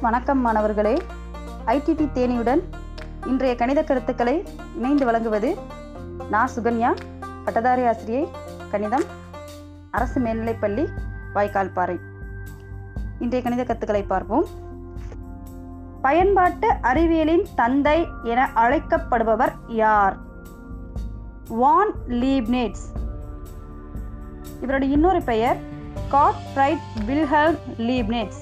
வணக்கம் மாணவர்களே. ஐடிடி தேனியுடன் இன்றைய கணித கருத்துக்களை இணைந்து வழங்குவது நான் சுகன்யா பட்டதாரி ஆசிரியை கணிதம் அரசு மேல்நிலைப்பள்ளி வாய்க்கால்பாறை இன்றைய கணித கருத்துக்களை பார்ப்போம். பயன்பாட்டு அறிவியலின் தந்தை என அழைக்கப்படுபவர் யார்? வான் லீப்னேட்ஸ். இவருடைய இன்னொரு பெயர் காட் ரைட் வில்ஹெல்ம் லீப்னேட்ஸ்.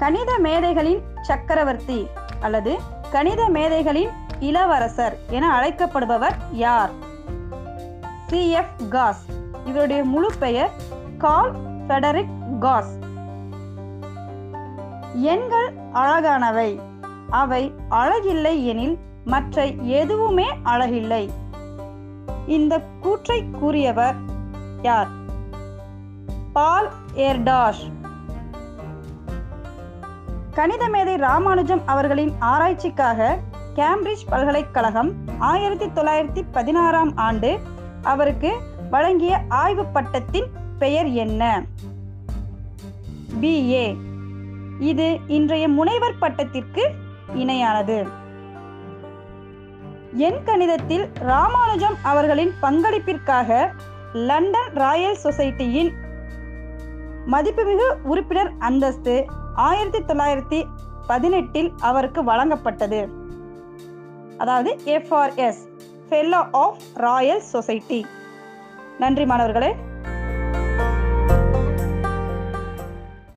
கணித மேதைகளின் சக்கரவர்த்தி அல்லது கணித மேதைகளின் இளவரசர் என அழைக்கப்படுபவர் யார்? சி. எஃப். காஸ். இவருடைய முழு பெயர் கால் ஃபெடரிக் காஸ். எண்கள் அழகானவை. அவை அழகில்லை எனில் மற்ற எதுவுமே அழகில்லை. இந்த கூற்றை கூறியவர் யார்? பால் ஏர்டாஷ். கணித மேதை ராமானுஜம் அவர்களின் ஆராய்ச்சிக்காக கேம்பிரிட்ஜ் பல்கலைக்கழகம் ஆயிரத்தி தொள்ளாயிரத்தி பதினாறாம் ஆண்டு அவருக்கு வழங்கிய ஆய்வு பட்டத்தின் பெயர் என்ன? பிஏ இது இன்றைய முனைவர் பட்டத்திற்கு இணையானது. எண் கணிதத்தில் ராமானுஜம் அவர்களின் பங்களிப்பிற்காக லண்டன் ராயல் சொசைட்டியின் மதிப்புமிகு உறுப்பினர் அந்தஸ்து ஆயிரத்தி தொள்ளாயிரத்தி பதினெட்டில் அவருக்கு வழங்கப்பட்டது. அதாவது FRS fellow of Royal Society நன்றி மாணவர்களே.